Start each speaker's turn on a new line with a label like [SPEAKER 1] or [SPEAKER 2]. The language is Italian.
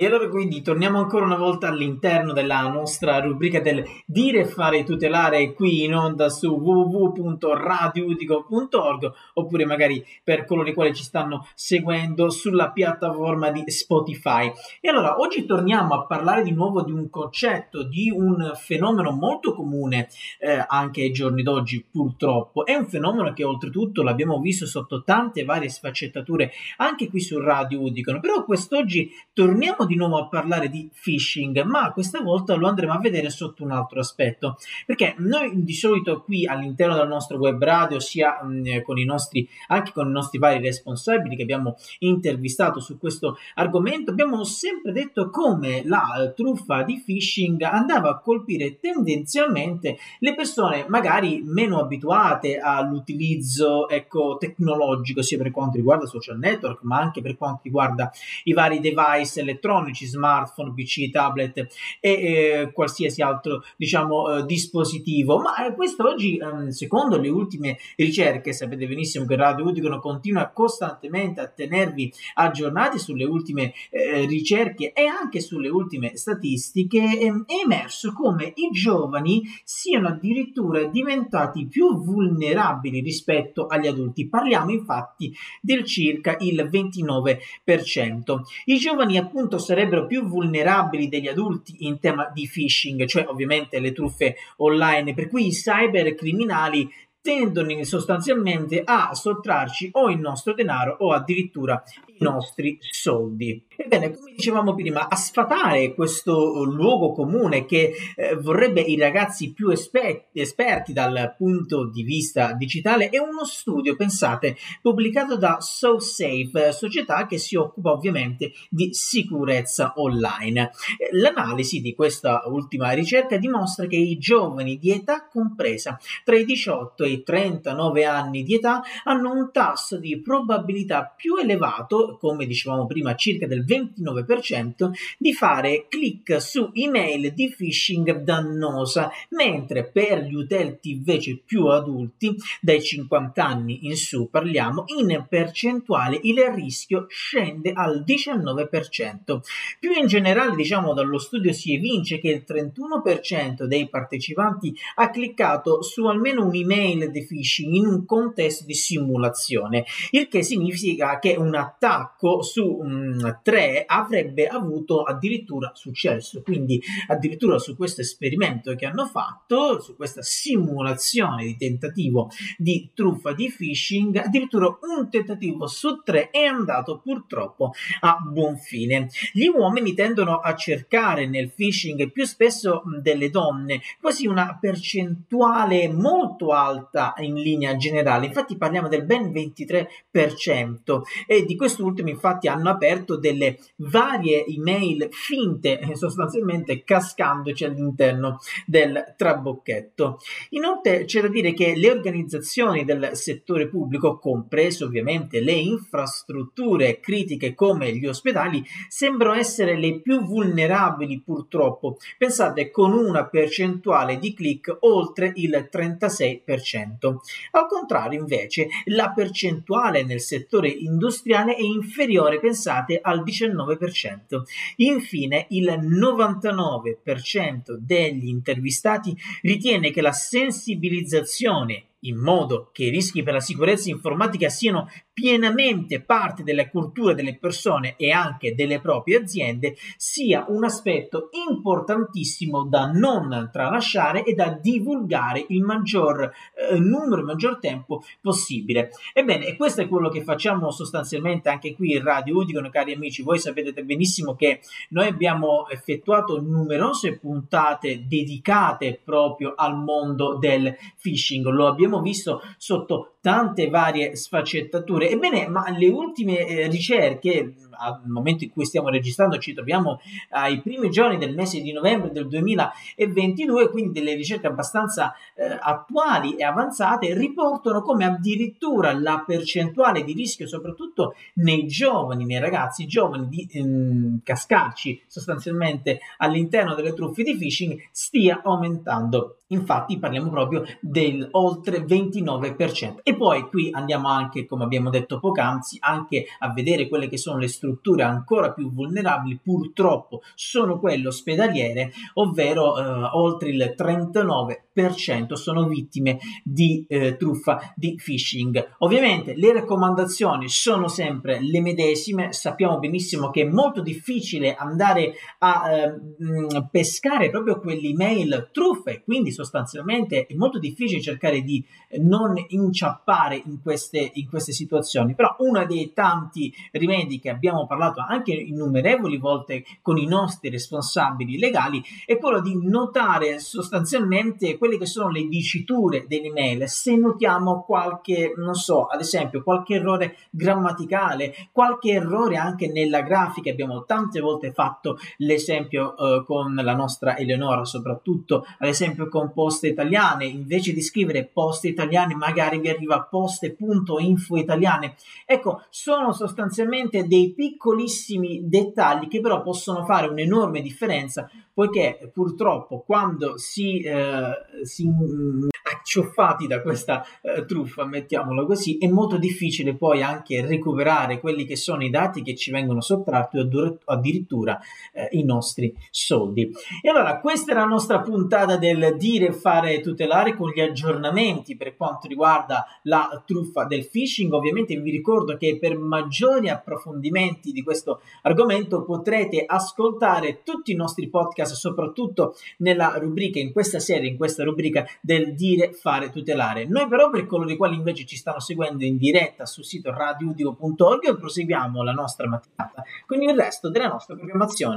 [SPEAKER 1] E allora quindi torniamo ancora una volta all'interno della nostra rubrica del dire, fare, tutelare qui in onda su www.radiudico.org oppure magari per coloro i quali ci stanno seguendo sulla piattaforma di Spotify. E allora oggi torniamo a parlare di nuovo di un concetto, di un fenomeno molto comune eh, anche ai giorni d'oggi purtroppo. È un fenomeno che oltretutto l'abbiamo visto sotto tante varie sfaccettature anche qui su Radio Udicon, però quest'oggi torniamo di nuovo a parlare di phishing, ma questa volta lo andremo a vedere sotto un altro aspetto, perché noi di solito qui all'interno del nostro web radio, sia mh, con i nostri, anche con i nostri vari responsabili che abbiamo intervistato su questo argomento, abbiamo sempre detto come la truffa di phishing andava a colpire tendenzialmente le persone magari meno abituate all'utilizzo ecco, tecnologico, sia per quanto riguarda social network, ma anche per quanto riguarda i vari device elettronici, smartphone, PC, tablet e eh, qualsiasi altro diciamo eh, dispositivo. Ma eh, questo oggi, ehm, secondo le ultime ricerche, sapete benissimo che Radio Udicono continua costantemente a tenervi aggiornati sulle ultime eh, ricerche e anche sulle ultime statistiche, ehm, è emerso come i giovani siano addirittura diventati più vulnerabili rispetto agli adulti. Parliamo infatti del circa il 29%. I giovani appunto sarebbero più vulnerabili degli adulti in tema di phishing, cioè ovviamente le truffe online, per cui i cybercriminali tendono sostanzialmente a sottrarci o il nostro denaro o addirittura i nostri soldi. Ebbene, come dicevamo prima, a sfatare questo luogo comune che eh, vorrebbe i ragazzi più esperti, esperti dal punto di vista digitale è uno studio, pensate, pubblicato da SoSafe, società che si occupa ovviamente di sicurezza online. L'analisi di questa ultima ricerca dimostra che i giovani di età compresa tra i 18 e i 39 anni di età hanno un tasso di probabilità più elevato, come dicevamo prima, circa del 29%, di fare click su email di phishing dannosa, mentre per gli utenti invece più adulti, dai 50 anni in su parliamo, in percentuale il rischio scende al 19%. Più in generale, diciamo, dallo studio si evince che il 31% dei partecipanti ha cliccato su almeno un'email di phishing in un contesto di simulazione, il che significa che un attacco su um, tre avrebbe avuto addirittura successo. Quindi addirittura su questo esperimento che hanno fatto, su questa simulazione di tentativo di truffa di phishing, addirittura un tentativo su tre è andato purtroppo a buon fine. Gli uomini tendono a cercare nel phishing più spesso delle donne, quasi una percentuale molto alta in linea generale. Infatti parliamo del ben 23% e di quest'ultimo infatti hanno aperto delle varie email finte, eh, sostanzialmente cascandoci all'interno del trabocchetto. Inoltre c'è da dire che le organizzazioni del settore pubblico, comprese ovviamente le infrastrutture critiche come gli ospedali, sembrano essere le più vulnerabili purtroppo. Pensate con una percentuale di click oltre il 36%. Al contrario, invece, la percentuale nel settore industriale è inferiore, pensate, al 19%. Infine, il 99% degli intervistati ritiene che la sensibilizzazione in modo che i rischi per la sicurezza informatica siano pienamente parte della cultura delle persone e anche delle proprie aziende, sia un aspetto importantissimo da non tralasciare e da divulgare il maggior eh, numero, il maggior tempo possibile. Ebbene, questo è quello che facciamo sostanzialmente anche qui in Radio Udicon, cari amici. Voi sapete benissimo che noi abbiamo effettuato numerose puntate dedicate proprio al mondo del phishing. Lo abbiamo visto sotto tante varie sfaccettature. Ebbene, ma le ultime eh, ricerche, al momento in cui stiamo registrando, ci troviamo ai primi giorni del mese di novembre del 2022, quindi delle ricerche abbastanza eh, attuali e avanzate, riportano come addirittura la percentuale di rischio, soprattutto nei giovani, nei ragazzi giovani, di ehm, cascarci sostanzialmente all'interno delle truffe di phishing, stia aumentando. Infatti parliamo proprio del oltre 29%. E poi qui andiamo anche, come abbiamo detto poc'anzi, anche a vedere quelle che sono le strutture strutture ancora più vulnerabili purtroppo sono quelle ospedaliere, ovvero eh, oltre il 39% sono vittime di eh, truffa, di phishing. Ovviamente le raccomandazioni sono sempre le medesime, sappiamo benissimo che è molto difficile andare a eh, pescare proprio quell'email truffe, quindi sostanzialmente è molto difficile cercare di non inciappare in queste, in queste situazioni, però uno dei tanti rimedi che abbiamo parlato anche innumerevoli volte con i nostri responsabili legali è quello di notare sostanzialmente quelle che sono le diciture dell'email, se notiamo qualche, non so, ad esempio qualche errore grammaticale, qualche errore anche nella grafica, abbiamo tante volte fatto l'esempio eh, con la nostra Eleonora, soprattutto ad esempio con poste italiane, invece di scrivere poste italiane magari vi arriva poste.info italiane. Ecco, sono sostanzialmente dei piccolissimi dettagli che però possono fare un'enorme differenza poiché purtroppo quando si, eh, si accioffati da questa eh, truffa, mettiamolo così, è molto difficile poi anche recuperare quelli che sono i dati che ci vengono sottratti o addirittura eh, i nostri soldi. E allora questa è la nostra puntata del dire, fare, tutelare con gli aggiornamenti per quanto riguarda la truffa del phishing. Ovviamente vi ricordo che per maggiori approfondimenti di questo argomento potrete ascoltare tutti i nostri podcast, soprattutto nella rubrica, in questa serie, in questa rubrica del dire, fare, tutelare. Noi però per coloro i quali invece ci stanno seguendo in diretta sul sito radioudico.org proseguiamo la nostra mattinata con il resto della nostra programmazione.